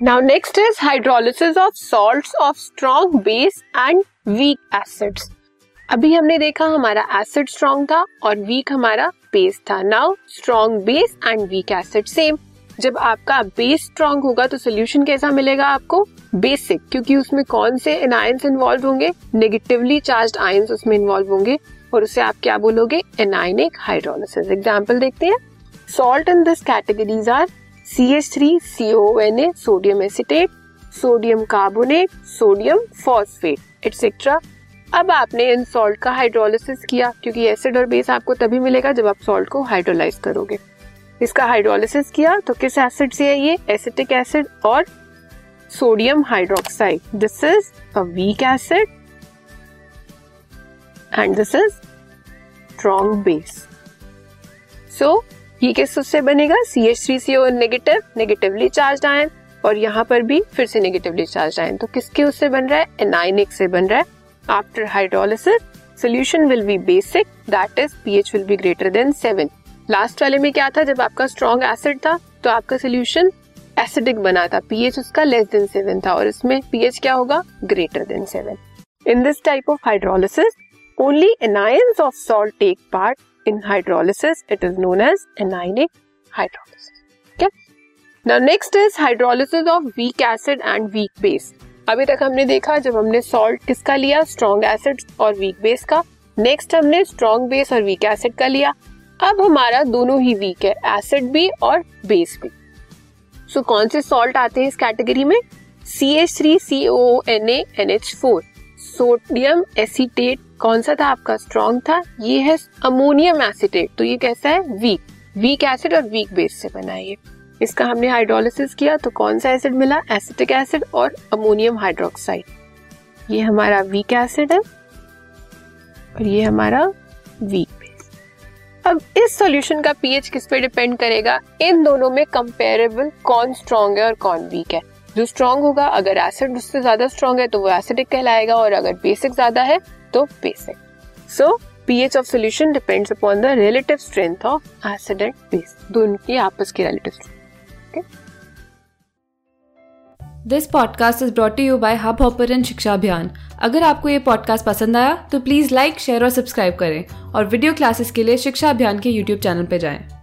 Now next is hydrolysis of salts of strong base and weak acids अभी हमने देखा हमारा एसिड स्ट्रॉन्ग था और वीक हमारा बेस था. Now strong base and weak acid same जब आपका बेस स्ट्रॉन्ग होगा तो सोल्यूशन कैसा मिलेगा आपको? बेसिक क्योंकि उसमें कौन से एनायंस इन्वॉल्व होंगे? नेगेटिवली चार्ज आयंस उसमें इन्वॉल्व होंगे और उसे आप क्या बोलोगे? एनाइनिक हाइड्रोलिसिस एग्ज़ाम्पल देखते हैं. Salt in this categories are C H three CO N A sodium acetate sodium carbonate sodium phosphate etcetera अब आपने इन सॉल्ट का हाइड्रोलिसिस किया, क्योंकि एसिड और बेस आपको तभी मिलेगा जब आप सॉल्ट को हाइड्रोलाइज करोगे। इसका हाइड्रोलिसिस किया तो किस एसिड से है ये? एसिटिक एसिड और sodium hydroxide this is a weak acid and this is strong base so ये किस उससे बनेगा? C H three C O negative negatively charge ion और यहाँ पर भी फिर से नेगेटिवली चार्ज आयन तो किसके उससे बन रहा है? एनाइनिक से बन रहा है। After hydrolysis solution will be basic that is pH will be greater than seven last वाले में क्या था? जब आपका स्ट्रॉन्ग एसिड था तो आपका सोल्यूशन एसिडिक बना था। पीएच उसका लेस देन सेवन था और इसमें पीएच क्या होगा? Greater than seven in this type of hydrolysis only anions of salt take part in hydrolysis it is known as anionic hydrolysis now next is hydrolysis of weak acid and weak base अभी तक हमने देखा जब हमने salt किसका लिया? Strong acid और weak base का। नेक्स्ट हमने स्ट्रॉन्ग बेस और वीक एसिड का लिया। अब हमारा दोनों ही वीक है एसिड भी और बेस भी। सो so, कौन से सॉल्ट आते हैं इस कैटेगरी में? C H three C O N N H four sodium acetate कौन सा था आपका? स्ट्रॉन्ग था। ये है अमोनियम एसिटेट तो ये कैसा है? वीक वीक एसिड और वीक बेस से बना ये। इसका हमने हाइड्रोलिसिस किया तो कौन सा एसिड मिला? एसिटिक एसिड और अमोनियम हाइड्रोक्साइड ये हमारा वीक एसिड है और ये हमारा वीक बेस अब इस सॉल्यूशन का पीएच किस पे डिपेंड करेगा? इन दोनों में कंपेरेबल कौन स्ट्रॉन्ग है और कौन वीक है। जो स्ट्रॉन्ग होगा, अगर एसिड उससे ज़्यादा स्ट्रॉन्ग है तो वो एसिडिक कहलाएगा और अगर बेसिक ज़्यादा है तो basic so pH of solution depends upon the relative strength of acid and base दोनों की आपस की relative strength this podcast is brought you by Hubhopper Shiksha Abhiyan अगर आपको ये पॉडकास्ट पसंद आया तो प्लीज़ लाइक शेयर और सब्सक्राइब करें और वीडियो क्लासेस के लिए शिक्षा अभियान के यूट्यूब चैनल पर जाएँ।